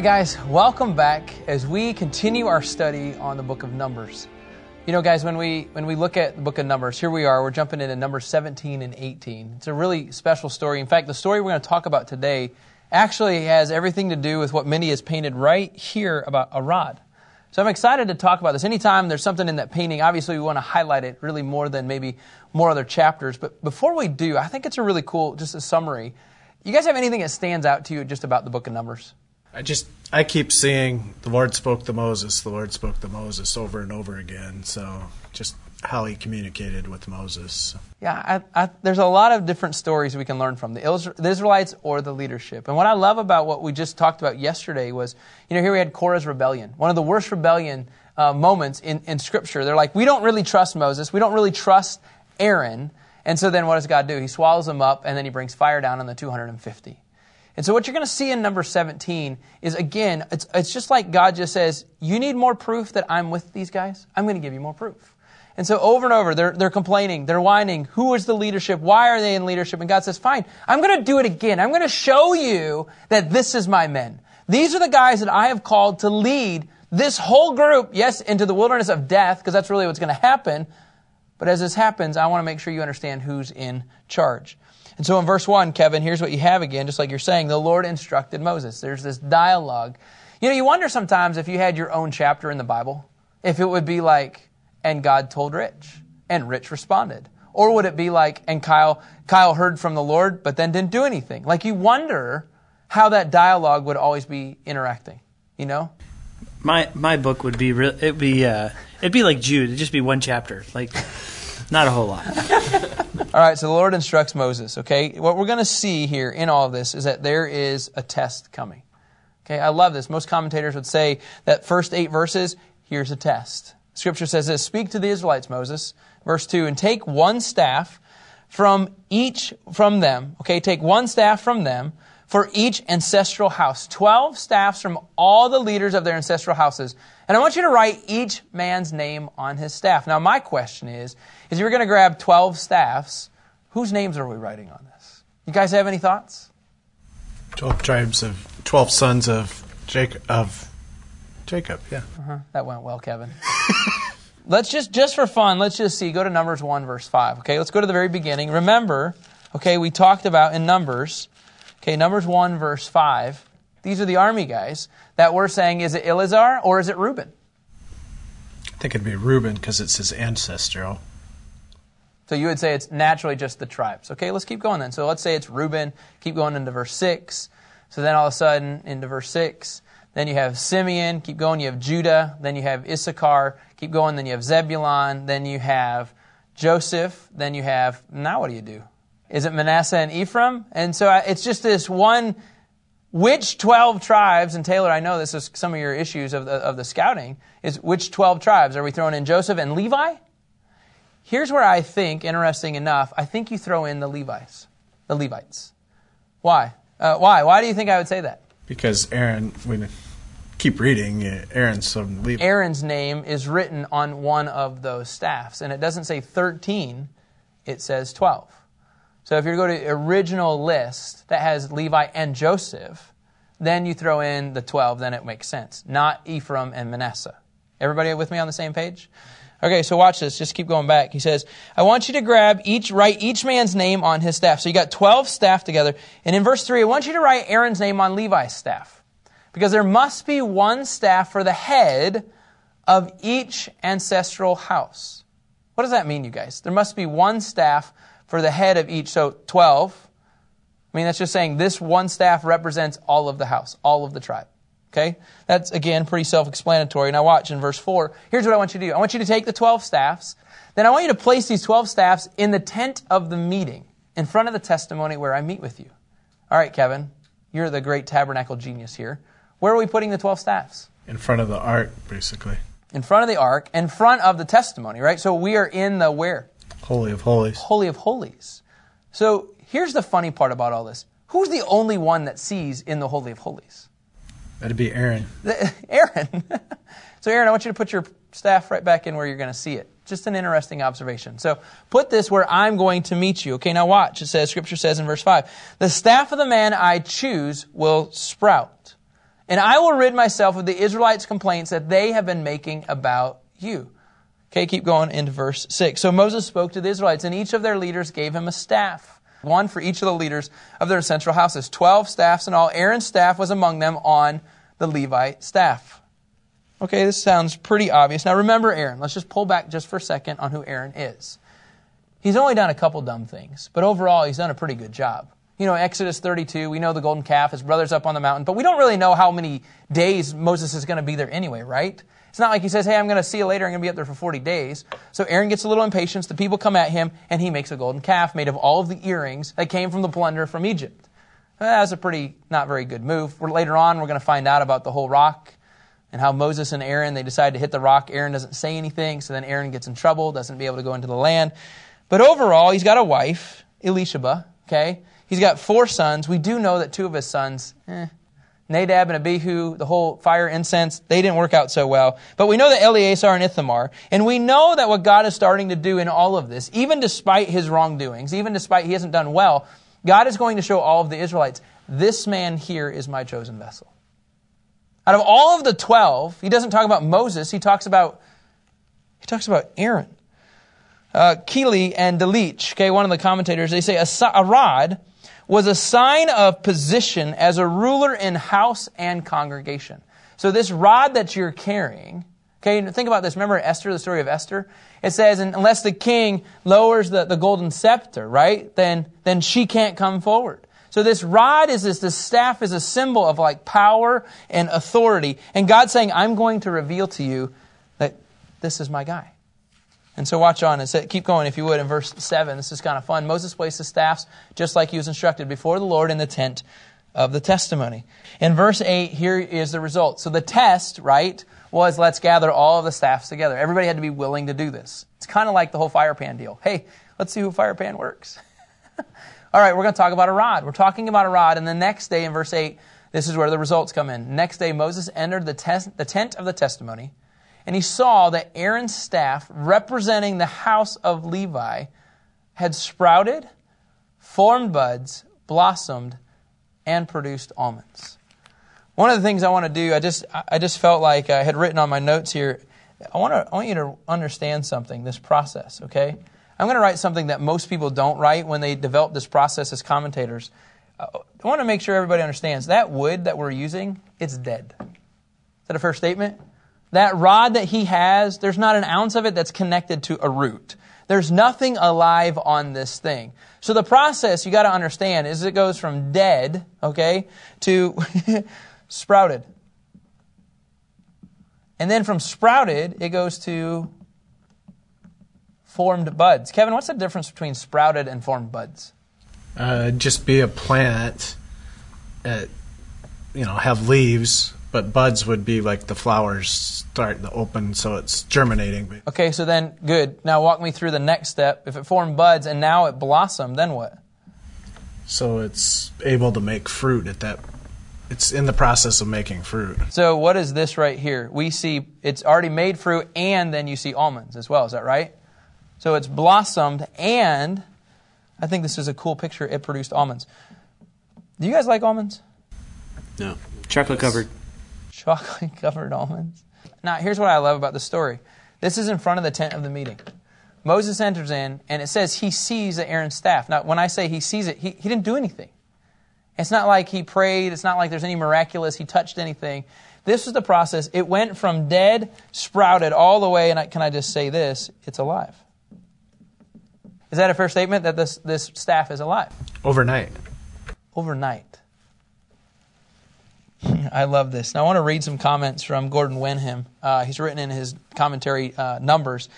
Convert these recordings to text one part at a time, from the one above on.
Right, guys, welcome back as we continue our study on the book of Numbers. You know, guys, when we when we look at the book of Numbers, here we are. We're jumping into Numbers 17 and 18. It's a really special story. In fact, the story we're going to talk about today actually has everything to do with what Mindy has painted right here about a rod. So I'm excited to talk about this. Anytime there's something in that painting, obviously we want to highlight it really more than maybe more other chapters. But before we do, I think it's a really cool, just a summary. You guys have anything that stands out to you just about the book of Numbers? I just I keep seeing the Lord spoke to Moses, the Lord spoke to Moses over and over again. So just how he communicated with Moses. Yeah, I, I, there's a lot of different stories we can learn from the, Israelites or the leadership. And what I love about what we just talked about yesterday was, you know, here we had Korah's rebellion, one of the worst rebellion uh, moments in, in Scripture. They're like, we don't really trust Moses, we don't really trust Aaron. And so then what does God do? He swallows them up and then he brings fire down on the 250. And so what you're going to see in number 17 is again, it's, it's just like God just says, you need more proof that I'm with these guys? I'm going to give you more proof. And so over and over, they're, they're complaining, they're whining. Who is the leadership? Why are they in leadership? And God says, fine, I'm going to do it again. I'm going to show you that this is my men. These are the guys that I have called to lead this whole group, yes, into the wilderness of death, because that's really what's going to happen. But as this happens, I want to make sure you understand who's in charge. And so in verse 1, Kevin, here's what you have again, just like you're saying. The Lord instructed Moses. There's this dialogue. You know, you wonder sometimes if you had your own chapter in the Bible, if it would be like, and God told Rich, and Rich responded. Or would it be like, and Kyle, Kyle heard from the Lord, but then didn't do anything? Like you wonder how that dialogue would always be interacting, you know? My, my book would be, real, it'd be, uh, it'd be like Jude. It'd just be one chapter. Like, not a whole lot. all right, so the Lord instructs Moses, okay? What we're going to see here in all of this is that there is a test coming. Okay, I love this. Most commentators would say that first eight verses, here's a test. Scripture says this Speak to the Israelites, Moses. Verse 2 And take one staff from each, from them, okay? Take one staff from them for each ancestral house. Twelve staffs from all the leaders of their ancestral houses. And I want you to write each man's name on his staff. Now, my question is, is you're going to grab 12 staffs, whose names are we writing on this? You guys have any thoughts? 12 tribes of, 12 sons of Jacob, of Jacob, yeah. Uh-huh. That went well, Kevin. let's just, just for fun, let's just see. Go to Numbers 1, verse 5. Okay, let's go to the very beginning. Remember, okay, we talked about in Numbers, okay, Numbers 1, verse 5. These are the army guys that we're saying, is it Eleazar or is it Reuben? I think it'd be Reuben because it's his ancestral. So you would say it's naturally just the tribes. Okay, let's keep going then. So let's say it's Reuben. Keep going into verse 6. So then all of a sudden, into verse 6, then you have Simeon. Keep going. You have Judah. Then you have Issachar. Keep going. Then you have Zebulon. Then you have Joseph. Then you have, now what do you do? Is it Manasseh and Ephraim? And so it's just this one, which 12 tribes, and Taylor, I know this is some of your issues of the, of the scouting, is which 12 tribes? Are we throwing in Joseph and Levi? Here's where I think, interesting enough, I think you throw in the Levites, the Levites. Why? Uh, why? Why do you think I would say that? Because Aaron, we keep reading, Aaron's from Levi. Aaron's name is written on one of those staffs, and it doesn't say 13, it says 12. So if you go to the original list that has Levi and Joseph, then you throw in the 12, then it makes sense. Not Ephraim and Manasseh. Everybody with me on the same page? Okay, so watch this. Just keep going back. He says, I want you to grab each, write each man's name on his staff. So you got 12 staff together. And in verse 3, I want you to write Aaron's name on Levi's staff. Because there must be one staff for the head of each ancestral house. What does that mean, you guys? There must be one staff for the head of each. So 12. I mean, that's just saying this one staff represents all of the house, all of the tribe. Okay? That's, again, pretty self explanatory. Now, watch in verse 4. Here's what I want you to do I want you to take the 12 staffs. Then I want you to place these 12 staffs in the tent of the meeting, in front of the testimony where I meet with you. All right, Kevin, you're the great tabernacle genius here. Where are we putting the 12 staffs? In front of the ark, basically. In front of the ark, in front of the testimony, right? So we are in the where? Holy of Holies. Holy of Holies. So here's the funny part about all this. Who's the only one that sees in the Holy of Holies? That'd be Aaron. Aaron. so, Aaron, I want you to put your staff right back in where you're going to see it. Just an interesting observation. So, put this where I'm going to meet you. Okay, now watch. It says, Scripture says in verse 5, The staff of the man I choose will sprout. and I will rid myself of the Israelites' complaints that they have been making about you. Okay, keep going into verse 6. So Moses spoke to the Israelites, and each of their leaders gave him a staff, one for each of the leaders of their central houses. Twelve staffs in all. Aaron's staff was among them on the Levite staff. Okay, this sounds pretty obvious. Now remember Aaron. Let's just pull back just for a second on who Aaron is. He's only done a couple dumb things, but overall he's done a pretty good job. You know, Exodus 32, we know the golden calf, his brother's up on the mountain, but we don't really know how many days Moses is going to be there anyway, right? It's not like he says, hey, I'm going to see you later. I'm going to be up there for 40 days. So Aaron gets a little impatient. The people come at him, and he makes a golden calf made of all of the earrings that came from the plunder from Egypt. That's a pretty not very good move. Later on, we're going to find out about the whole rock and how Moses and Aaron, they decide to hit the rock. Aaron doesn't say anything, so then Aaron gets in trouble, doesn't be able to go into the land. But overall, he's got a wife, Elisheba, okay? He's got four sons. We do know that two of his sons, eh, Nadab and Abihu, the whole fire incense, they didn't work out so well. But we know that Eleazar and Ithamar, and we know that what God is starting to do in all of this, even despite his wrongdoings, even despite he hasn't done well, God is going to show all of the Israelites, this man here is my chosen vessel. Out of all of the 12, he doesn't talk about Moses, he talks about, he talks about Aaron. Uh, Keeley and Delitzsch, okay, one of the commentators, they say a, a rod was a sign of position as a ruler in house and congregation. So this rod that you're carrying, okay, think about this. Remember Esther, the story of Esther? It says, unless the king lowers the, the golden scepter, right, then, then she can't come forward. So this rod is this, this staff is a symbol of like power and authority. And God's saying, I'm going to reveal to you that this is my guy. And so watch on and say, keep going if you would in verse 7. This is kind of fun. Moses placed the staffs just like he was instructed before the Lord in the tent of the testimony. In verse 8, here is the result. So the test, right, was let's gather all of the staffs together. Everybody had to be willing to do this. It's kind of like the whole fire pan deal. Hey, let's see who fire pan works. all right, we're going to talk about a rod. We're talking about a rod, and the next day in verse 8, this is where the results come in. Next day, Moses entered the, tes- the tent of the testimony and he saw that Aaron's staff, representing the house of Levi, had sprouted, formed buds, blossomed, and produced almonds. One of the things I want to do, I just, I just felt like I had written on my notes here. I want, to, I want you to understand something, this process, okay? I'm going to write something that most people don't write when they develop this process as commentators. Uh, I want to make sure everybody understands that wood that we're using, it's dead. Is that a fair statement? That rod that he has, there's not an ounce of it that's connected to a root. There's nothing alive on this thing. So the process you got to understand is it goes from dead, okay, to sprouted. And then from sprouted, it goes to formed buds. Kevin, what's the difference between sprouted and formed buds? Uh, just be a plant, at, you know, have leaves, but buds would be like the flowers start to open, so it's germinating. Okay, so then good. Now walk me through the next step. If it formed buds and now it blossomed, then what? So it's able to make fruit at that. It's in the process of making fruit. So what is this right here? We see it's already made fruit, and then you see almonds as well. Is that right? So it's blossomed, and I think this is a cool picture. It produced almonds. Do you guys like almonds? No. Chocolate covered chocolate covered almonds. Now, here's what I love about the story this is in front of the tent of the meeting. Moses enters in, and it says he sees the Aaron's staff. Now, when I say he sees it, he, he didn't do anything. It's not like he prayed, it's not like there's any miraculous, he touched anything. This was the process. It went from dead, sprouted, all the way, and I, can I just say this? It's alive. Is that a fair statement that this, this staff is alive? Overnight. Overnight. I love this. Now, I want to read some comments from Gordon Wenham. Uh, he's written in his commentary, uh, Numbers.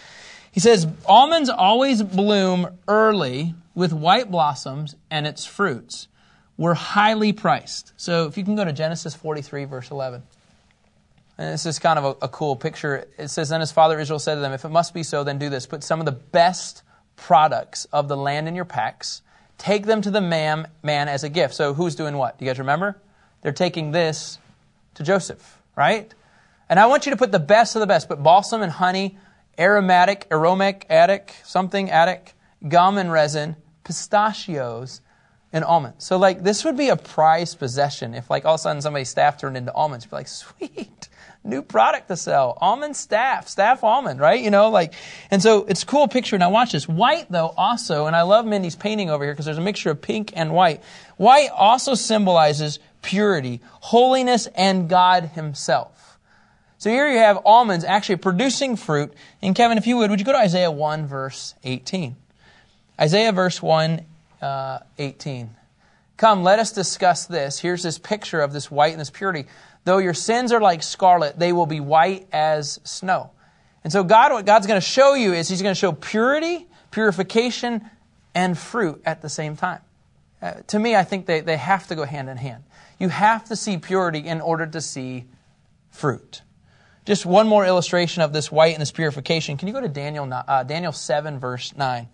He says, Almonds always bloom early with white blossoms and its fruits were highly priced. So, if you can go to Genesis 43, verse 11. And this is kind of a, a cool picture. It says, Then his father Israel said to them, If it must be so, then do this. Put some of the best products of the land in your packs. Take them to the man, man as a gift. So, who's doing what? Do you guys remember? They're taking this to Joseph, right? And I want you to put the best of the best. Put balsam and honey, aromatic, aromatic, attic, something, attic, gum and resin, pistachios, and almonds. So like this would be a prized possession if like all of a sudden somebody's staff turned into almonds. You'd be like, sweet, new product to sell. Almond staff, staff almond, right? You know, like, and so it's a cool picture. Now watch this. White though also, and I love Mindy's painting over here because there's a mixture of pink and white. White also symbolizes purity, holiness, and God himself. So here you have almonds actually producing fruit. And Kevin, if you would, would you go to Isaiah 1 verse 18? Isaiah verse 1, uh, 18. Come, let us discuss this. Here's this picture of this white and this purity. Though your sins are like scarlet, they will be white as snow. And so God, what God's going to show you is He's going to show purity, purification, and fruit at the same time. Uh, to me, I think they, they have to go hand in hand. You have to see purity in order to see fruit. Just one more illustration of this white and this purification. Can you go to Daniel, uh, Daniel 7, verse 9?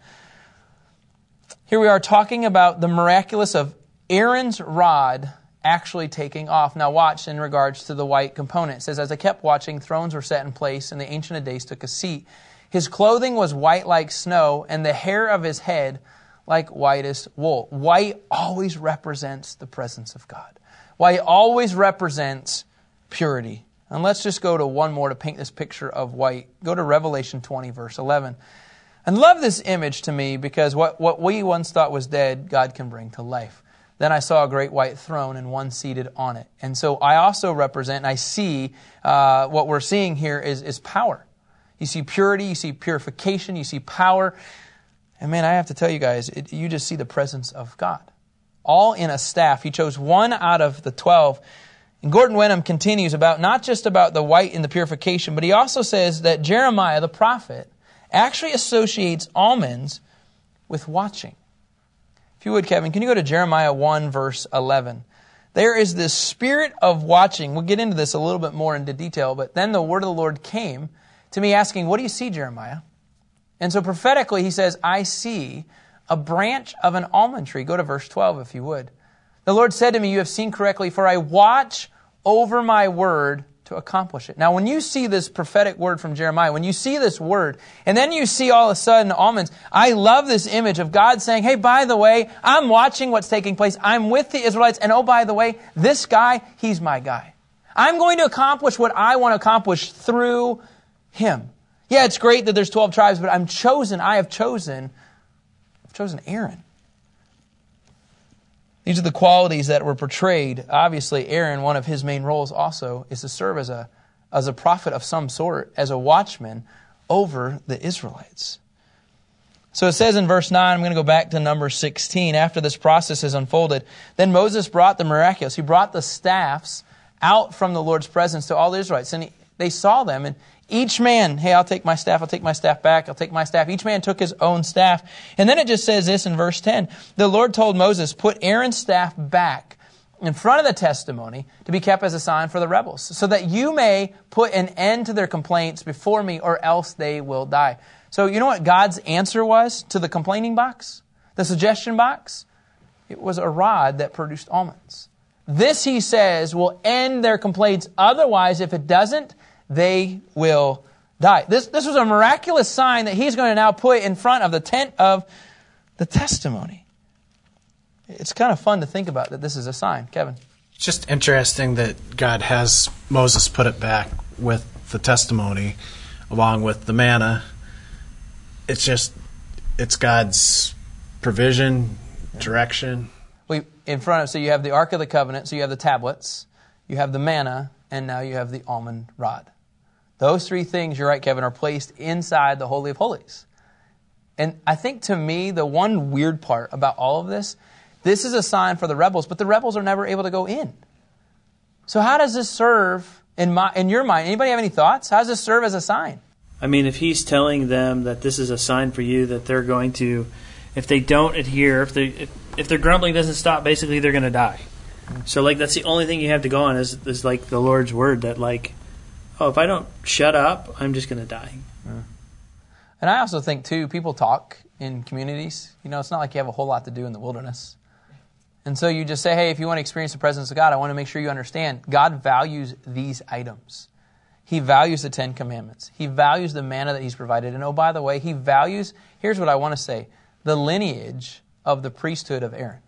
Here we are talking about the miraculous of Aaron's rod actually taking off. Now, watch in regards to the white component. It says, As I kept watching, thrones were set in place, and the Ancient of Days took a seat. His clothing was white like snow, and the hair of his head like whitest wool. White always represents the presence of God. White always represents purity. And let's just go to one more to paint this picture of white. Go to Revelation 20, verse 11. And love this image to me because what, what we once thought was dead, God can bring to life. Then I saw a great white throne and one seated on it. And so I also represent, and I see uh, what we're seeing here is, is power. You see purity, you see purification, you see power. And man, I have to tell you guys, it, you just see the presence of God. All in a staff. He chose one out of the 12. And Gordon Wenham continues about not just about the white and the purification, but he also says that Jeremiah, the prophet, actually associates almonds with watching. If you would, Kevin, can you go to Jeremiah 1, verse 11? There is this spirit of watching. We'll get into this a little bit more into detail, but then the word of the Lord came to me asking, What do you see, Jeremiah? And so prophetically, he says, I see a branch of an almond tree. Go to verse 12, if you would. The Lord said to me, You have seen correctly, for I watch over my word to accomplish it. Now, when you see this prophetic word from Jeremiah, when you see this word, and then you see all of a sudden almonds, I love this image of God saying, Hey, by the way, I'm watching what's taking place. I'm with the Israelites. And oh, by the way, this guy, he's my guy. I'm going to accomplish what I want to accomplish through him. Yeah, it's great that there's 12 tribes, but I'm chosen. I have chosen. I've chosen Aaron. These are the qualities that were portrayed. Obviously, Aaron, one of his main roles also is to serve as a, as a prophet of some sort, as a watchman over the Israelites. So it says in verse 9, I'm going to go back to number 16. After this process is unfolded, then Moses brought the miraculous. He brought the staffs out from the Lord's presence to all the Israelites. And he, they saw them, and each man, hey, I'll take my staff, I'll take my staff back, I'll take my staff. Each man took his own staff. And then it just says this in verse 10. The Lord told Moses, put Aaron's staff back in front of the testimony to be kept as a sign for the rebels, so that you may put an end to their complaints before me, or else they will die. So you know what God's answer was to the complaining box? The suggestion box? It was a rod that produced almonds. This, he says, will end their complaints. Otherwise, if it doesn't, they will die. This, this was a miraculous sign that he's going to now put in front of the tent of the testimony. It's kind of fun to think about that this is a sign. Kevin. It's just interesting that God has Moses put it back with the testimony along with the manna. It's just, it's God's provision, direction. We, in front of, so you have the Ark of the Covenant, so you have the tablets, you have the manna, and now you have the almond rod. Those three things, you're right, Kevin, are placed inside the Holy of Holies. And I think to me, the one weird part about all of this, this is a sign for the rebels, but the rebels are never able to go in. So how does this serve in my in your mind? Anybody have any thoughts? How does this serve as a sign? I mean, if he's telling them that this is a sign for you that they're going to, if they don't adhere, if they if, if their grumbling doesn't stop, basically they're going to die. So like that's the only thing you have to go on is is like the Lord's word that like oh, if I don't shut up, I'm just going to die. And I also think, too, people talk in communities. You know, it's not like you have a whole lot to do in the wilderness. And so you just say, hey, if you want to experience the presence of God, I want to make sure you understand God values these items. He values the Ten Commandments. He values the manna that He's provided. And oh, by the way, He values, here's what I want to say, the lineage of the priesthood of Aaron.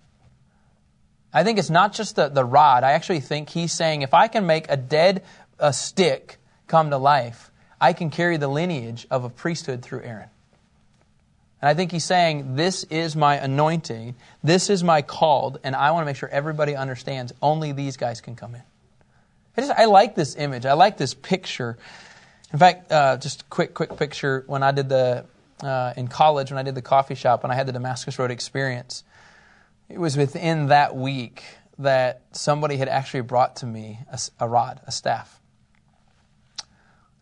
I think it's not just the, the rod. I actually think he's saying if I can make a dead a stick come to life, I can carry the lineage of a priesthood through Aaron. And I think he's saying, This is my anointing, this is my called, and I want to make sure everybody understands only these guys can come in. I, just, I like this image. I like this picture. In fact, uh, just a quick, quick picture. When I did the, uh, in college, when I did the coffee shop and I had the Damascus Road experience, it was within that week that somebody had actually brought to me a, a rod, a staff.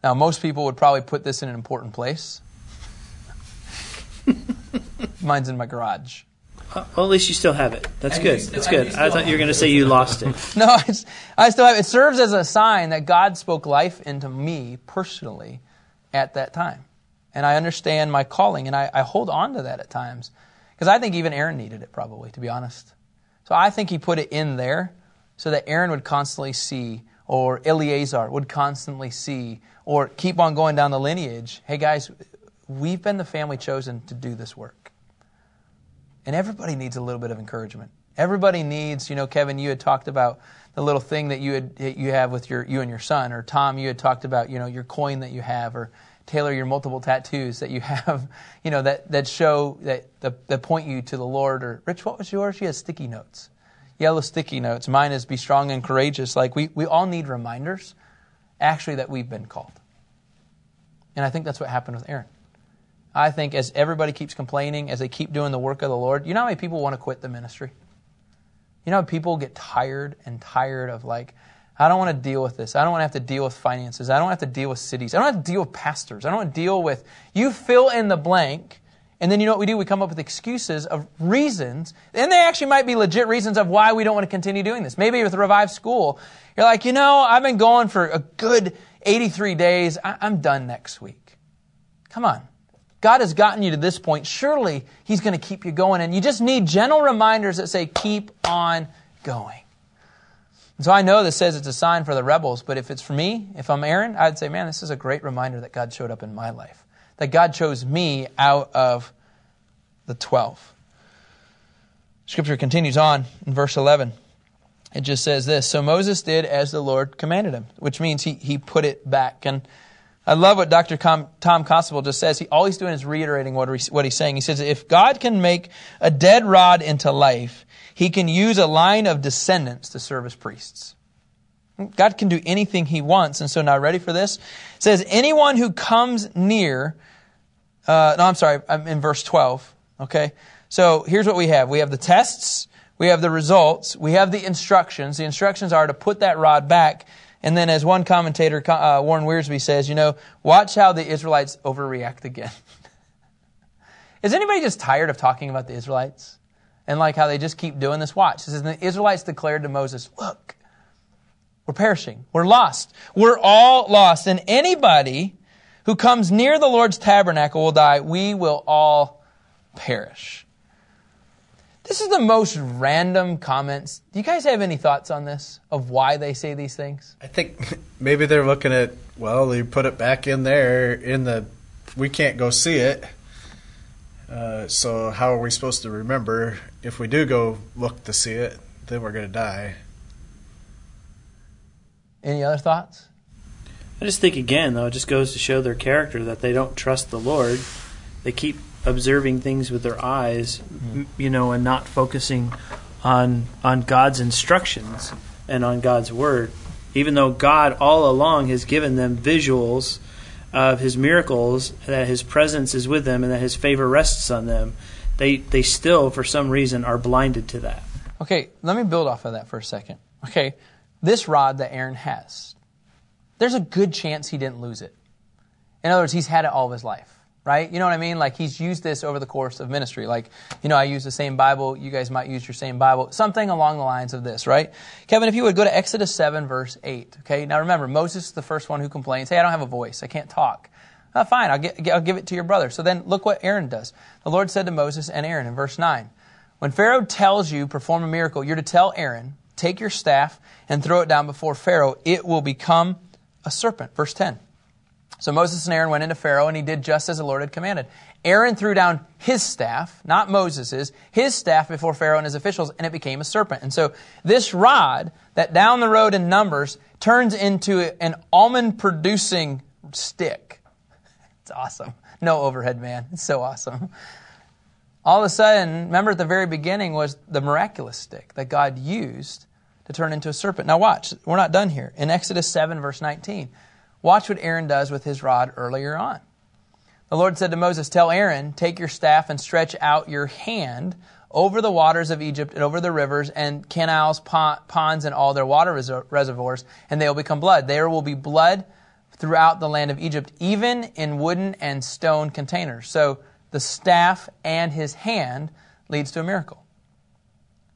Now, most people would probably put this in an important place. Mine's in my garage. Uh, well, at least you still have it. That's good. Still, That's good. I thought you were going to say you lost it. no, I still have it. It serves as a sign that God spoke life into me personally at that time. And I understand my calling, and I, I hold on to that at times. Because I think even Aaron needed it, probably, to be honest. So I think he put it in there so that Aaron would constantly see, or Eleazar would constantly see, or keep on going down the lineage. Hey, guys, we've been the family chosen to do this work. And everybody needs a little bit of encouragement. Everybody needs, you know, Kevin, you had talked about the little thing that you had you have with your you and your son, or Tom, you had talked about, you know, your coin that you have, or Taylor, your multiple tattoos that you have, you know, that, that show that, that point you to the Lord. Or Rich, what was yours? You had sticky notes, yellow sticky notes. Mine is be strong and courageous. Like we, we all need reminders, actually, that we've been called. And I think that's what happened with Aaron. I think as everybody keeps complaining, as they keep doing the work of the Lord, you know how many people want to quit the ministry? You know how people get tired and tired of like, I don't want to deal with this. I don't want to have to deal with finances. I don't have to deal with cities. I don't have to deal with pastors. I don't want to deal with, you fill in the blank. And then you know what we do? We come up with excuses of reasons. And they actually might be legit reasons of why we don't want to continue doing this. Maybe with Revive School, you're like, you know, I've been going for a good 83 days. I'm done next week. Come on. God has gotten you to this point. Surely He's going to keep you going. And you just need gentle reminders that say, keep on going. And so I know this says it's a sign for the rebels, but if it's for me, if I'm Aaron, I'd say, man, this is a great reminder that God showed up in my life, that God chose me out of the 12. Scripture continues on in verse 11. It just says this So Moses did as the Lord commanded him, which means he, he put it back. And I love what Dr. Com, Tom Constable just says. He, all he's doing is reiterating what, what he's saying. He says, if God can make a dead rod into life, he can use a line of descendants to serve as priests. God can do anything he wants. And so now ready for this? It says, anyone who comes near, uh, no, I'm sorry, I'm in verse 12. Okay. So here's what we have. We have the tests. We have the results. We have the instructions. The instructions are to put that rod back and then, as one commentator, uh, Warren Wiersbe says, you know, watch how the Israelites overreact again. Is anybody just tired of talking about the Israelites? And like how they just keep doing this? Watch. This is the Israelites declared to Moses, look, we're perishing. We're lost. We're all lost. And anybody who comes near the Lord's tabernacle will die. We will all perish. This is the most random comments. Do you guys have any thoughts on this of why they say these things? I think maybe they're looking at well, you put it back in there in the we can't go see it. Uh, so how are we supposed to remember if we do go look to see it? Then we're going to die. Any other thoughts? I just think again though it just goes to show their character that they don't trust the Lord. They keep observing things with their eyes, mm-hmm. you know, and not focusing on on God's instructions and on God's word. Even though God all along has given them visuals of his miracles, that his presence is with them and that his favor rests on them, they they still for some reason are blinded to that. Okay, let me build off of that for a second. Okay, this rod that Aaron has, there's a good chance he didn't lose it. In other words, he's had it all his life right? You know what I mean? Like he's used this over the course of ministry. Like, you know, I use the same Bible. You guys might use your same Bible. Something along the lines of this, right? Kevin, if you would go to Exodus 7, verse 8. Okay. Now remember, Moses is the first one who complains, hey, I don't have a voice. I can't talk. Oh, fine. I'll, get, I'll give it to your brother. So then look what Aaron does. The Lord said to Moses and Aaron in verse 9, when Pharaoh tells you, perform a miracle, you're to tell Aaron, take your staff and throw it down before Pharaoh. It will become a serpent. Verse 10. So Moses and Aaron went into Pharaoh, and he did just as the Lord had commanded. Aaron threw down his staff, not Moses's, his staff before Pharaoh and his officials, and it became a serpent. And so this rod that down the road in Numbers turns into an almond producing stick. It's awesome. No overhead, man. It's so awesome. All of a sudden, remember at the very beginning was the miraculous stick that God used to turn into a serpent. Now, watch. We're not done here. In Exodus 7, verse 19, watch what Aaron does with his rod earlier on. The Lord said to Moses, Tell Aaron, take your staff and stretch out your hand over the waters of Egypt and over the rivers and canals, ponds, and all their water reservoirs, and they will become blood. There will be blood throughout the land of Egypt, even in wooden and stone containers. So the staff and his hand leads to a miracle.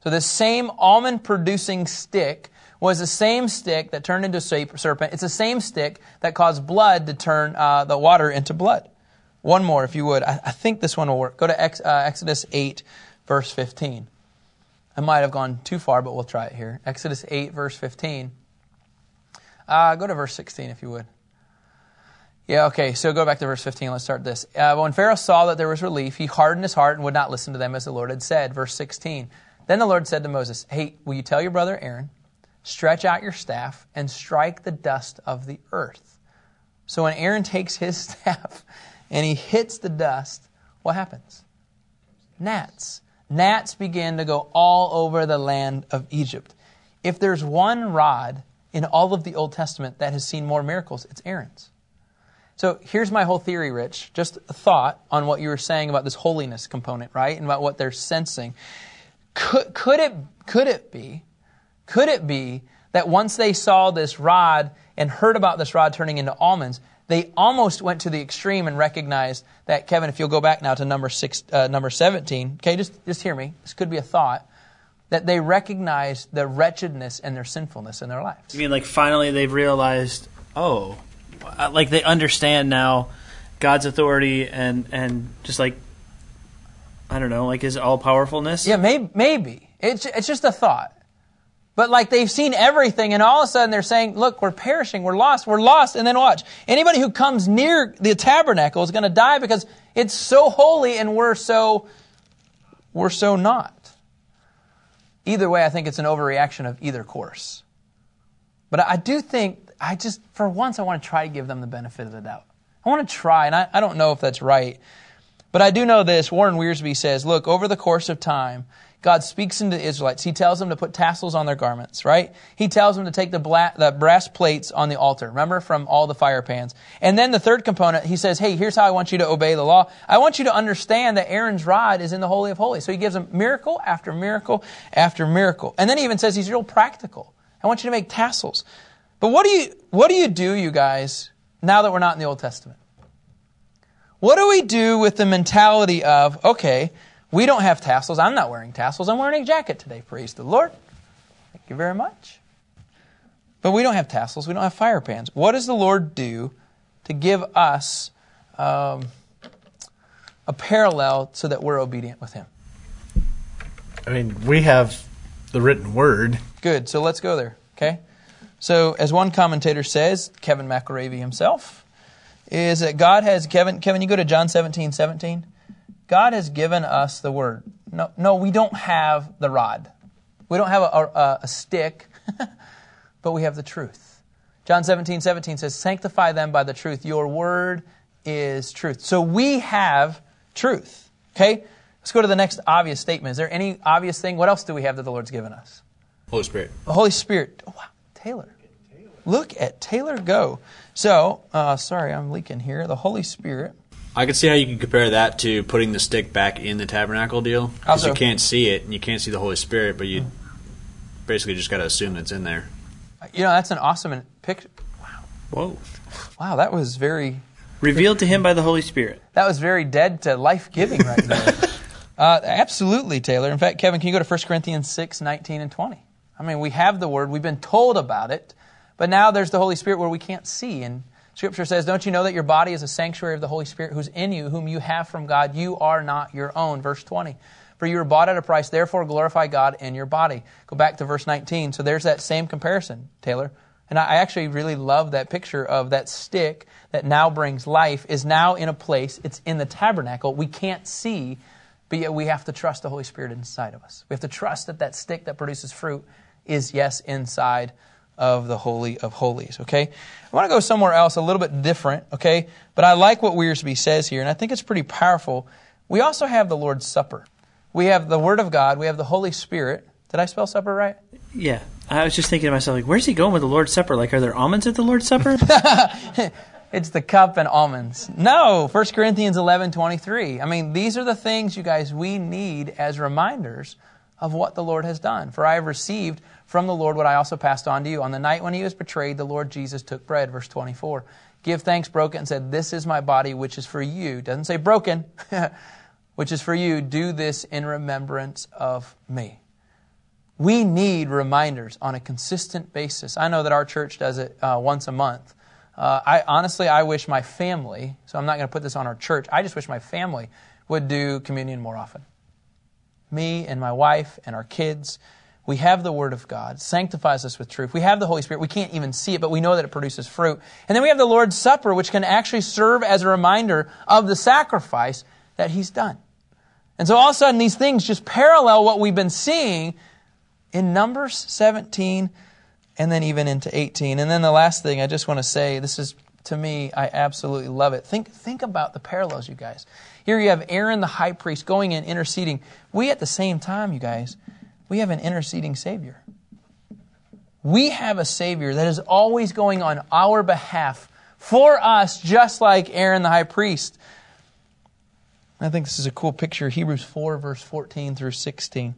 So the same almond producing stick was the same stick that turned into a serpent. It's the same stick that caused blood to turn uh, the water into blood. One more, if you would. I, I think this one will work. Go to Ex, uh, Exodus 8, verse 15. I might have gone too far, but we'll try it here. Exodus 8, verse 15. Uh, go to verse 16, if you would. Yeah, okay, so go back to verse 15. Let's start this. Uh, when Pharaoh saw that there was relief, he hardened his heart and would not listen to them as the Lord had said. Verse 16. Then the Lord said to Moses, Hey, will you tell your brother Aaron, stretch out your staff and strike the dust of the earth? So when Aaron takes his staff and he hits the dust, what happens? Gnats. Gnats begin to go all over the land of Egypt. If there's one rod in all of the Old Testament that has seen more miracles, it's Aaron's. So here's my whole theory, Rich. Just a thought on what you were saying about this holiness component, right? And about what they're sensing. Could, could, it, could it be, could it be that once they saw this rod and heard about this rod turning into almonds, they almost went to the extreme and recognized that, Kevin, if you'll go back now to number, six, uh, number 17, okay, just, just hear me. This could be a thought. That they recognized the wretchedness and their sinfulness in their lives. You mean like finally they've realized, oh, uh, like they understand now God's authority and and just like I don't know, like his all powerfulness. Yeah, maybe maybe it's it's just a thought. But like they've seen everything, and all of a sudden they're saying, "Look, we're perishing, we're lost, we're lost." And then watch, anybody who comes near the tabernacle is going to die because it's so holy, and we're so we're so not. Either way, I think it's an overreaction of either course. But I do think I just, for once, I want to try to give them the benefit of the doubt. I want to try, and I, I don't know if that's right. But I do know this. Warren Wiersbe says, look, over the course of time, God speaks into the Israelites. He tells them to put tassels on their garments, right? He tells them to take the, bla- the, brass plates on the altar. Remember from all the fire pans. And then the third component, he says, hey, here's how I want you to obey the law. I want you to understand that Aaron's rod is in the Holy of Holies. So he gives them miracle after miracle after miracle. And then he even says he's real practical. I want you to make tassels. But what do you what do you do, you guys, now that we're not in the Old Testament? What do we do with the mentality of, okay, we don't have tassels. I'm not wearing tassels. I'm wearing a jacket today. Praise the Lord. Thank you very much. But we don't have tassels. We don't have fire pans. What does the Lord do to give us um, a parallel so that we're obedient with Him? I mean, we have the written word. Good. So let's go there. Okay. So, as one commentator says, Kevin McElravy himself, is that God has, Kevin, Kevin, you go to John 17, 17. God has given us the word. No, no, we don't have the rod. We don't have a, a, a stick, but we have the truth. John 17, 17 says, Sanctify them by the truth. Your word is truth. So we have truth. Okay? Let's go to the next obvious statement. Is there any obvious thing? What else do we have that the Lord's given us? Holy Spirit. The Holy Spirit. Oh, wow. Taylor. Look at Taylor go. So, uh, sorry, I'm leaking here. The Holy Spirit. I can see how you can compare that to putting the stick back in the tabernacle deal. Because you can't see it and you can't see the Holy Spirit, but you basically just got to assume it's in there. You know, that's an awesome picture. Wow. Whoa. Wow, that was very. Revealed to him by the Holy Spirit. That was very dead to life giving right there. uh, absolutely, Taylor. In fact, Kevin, can you go to 1 Corinthians 6, 19, and 20? I mean, we have the Word, we've been told about it, but now there's the Holy Spirit where we can't see. And Scripture says, Don't you know that your body is a sanctuary of the Holy Spirit who's in you, whom you have from God? You are not your own. Verse 20. For you were bought at a price, therefore glorify God in your body. Go back to verse 19. So there's that same comparison, Taylor. And I actually really love that picture of that stick that now brings life is now in a place, it's in the tabernacle. We can't see, but yet we have to trust the Holy Spirit inside of us. We have to trust that that stick that produces fruit is, yes, inside of the Holy of Holies, okay? I want to go somewhere else a little bit different, okay? But I like what Wiersbe says here, and I think it's pretty powerful. We also have the Lord's Supper. We have the Word of God, we have the Holy Spirit. Did I spell supper right? Yeah. I was just thinking to myself, like, where's he going with the Lord's Supper? Like, are there almonds at the Lord's Supper? it's the cup and almonds. No, 1 Corinthians 11 23. I mean, these are the things, you guys, we need as reminders of what the Lord has done. For I have received from the Lord what I also passed on to you. On the night when he was betrayed, the Lord Jesus took bread. Verse 24. Give thanks, broken, and said, This is my body, which is for you. Doesn't say broken, which is for you. Do this in remembrance of me. We need reminders on a consistent basis. I know that our church does it uh, once a month. Uh, I honestly, I wish my family. So I'm not going to put this on our church. I just wish my family would do communion more often. Me and my wife and our kids. We have the Word of God, sanctifies us with truth. We have the Holy Spirit. We can't even see it, but we know that it produces fruit. And then we have the Lord's Supper, which can actually serve as a reminder of the sacrifice that He's done. And so all of a sudden, these things just parallel what we've been seeing in Numbers 17 and then even into 18. And then the last thing I just want to say, this is to me, I absolutely love it. Think, think about the parallels, you guys. Here you have Aaron the high priest going in interceding. We at the same time, you guys, we have an interceding Savior. We have a Savior that is always going on our behalf for us, just like Aaron the high priest. I think this is a cool picture. Hebrews 4, verse 14 through 16.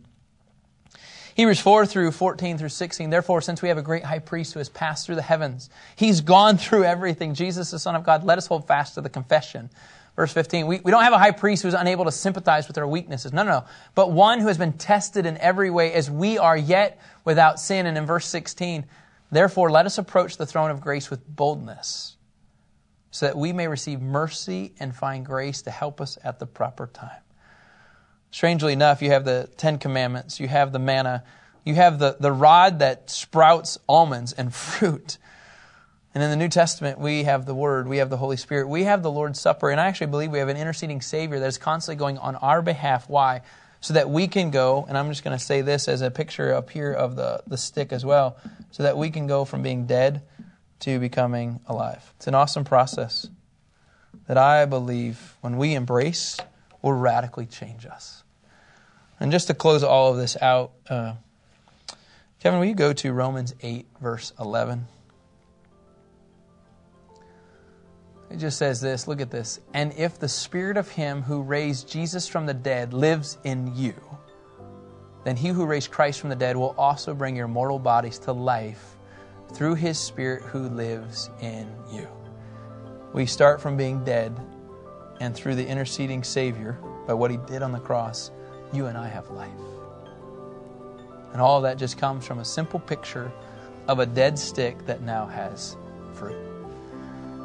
Hebrews 4 through 14 through 16. Therefore, since we have a great high priest who has passed through the heavens, he's gone through everything. Jesus, the Son of God, let us hold fast to the confession. Verse 15. We, we don't have a high priest who's unable to sympathize with our weaknesses. No, no, no. But one who has been tested in every way as we are yet without sin. And in verse 16, therefore, let us approach the throne of grace with boldness so that we may receive mercy and find grace to help us at the proper time. Strangely enough, you have the Ten Commandments, you have the manna, you have the, the rod that sprouts almonds and fruit. And in the New Testament, we have the Word, we have the Holy Spirit, we have the Lord's Supper, and I actually believe we have an interceding Savior that is constantly going on our behalf. Why? So that we can go, and I'm just going to say this as a picture up here of the, the stick as well, so that we can go from being dead to becoming alive. It's an awesome process that I believe when we embrace will radically change us. And just to close all of this out, uh, Kevin, will you go to Romans 8, verse 11? It just says this look at this. And if the spirit of him who raised Jesus from the dead lives in you, then he who raised Christ from the dead will also bring your mortal bodies to life through his spirit who lives in you. We start from being dead, and through the interceding Savior, by what he did on the cross, you and I have life. And all that just comes from a simple picture of a dead stick that now has fruit.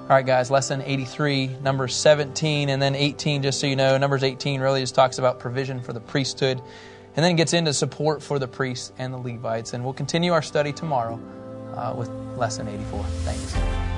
All right, guys, lesson 83, Numbers 17, and then 18, just so you know. Numbers 18 really just talks about provision for the priesthood and then gets into support for the priests and the Levites. And we'll continue our study tomorrow uh, with lesson 84. Thanks.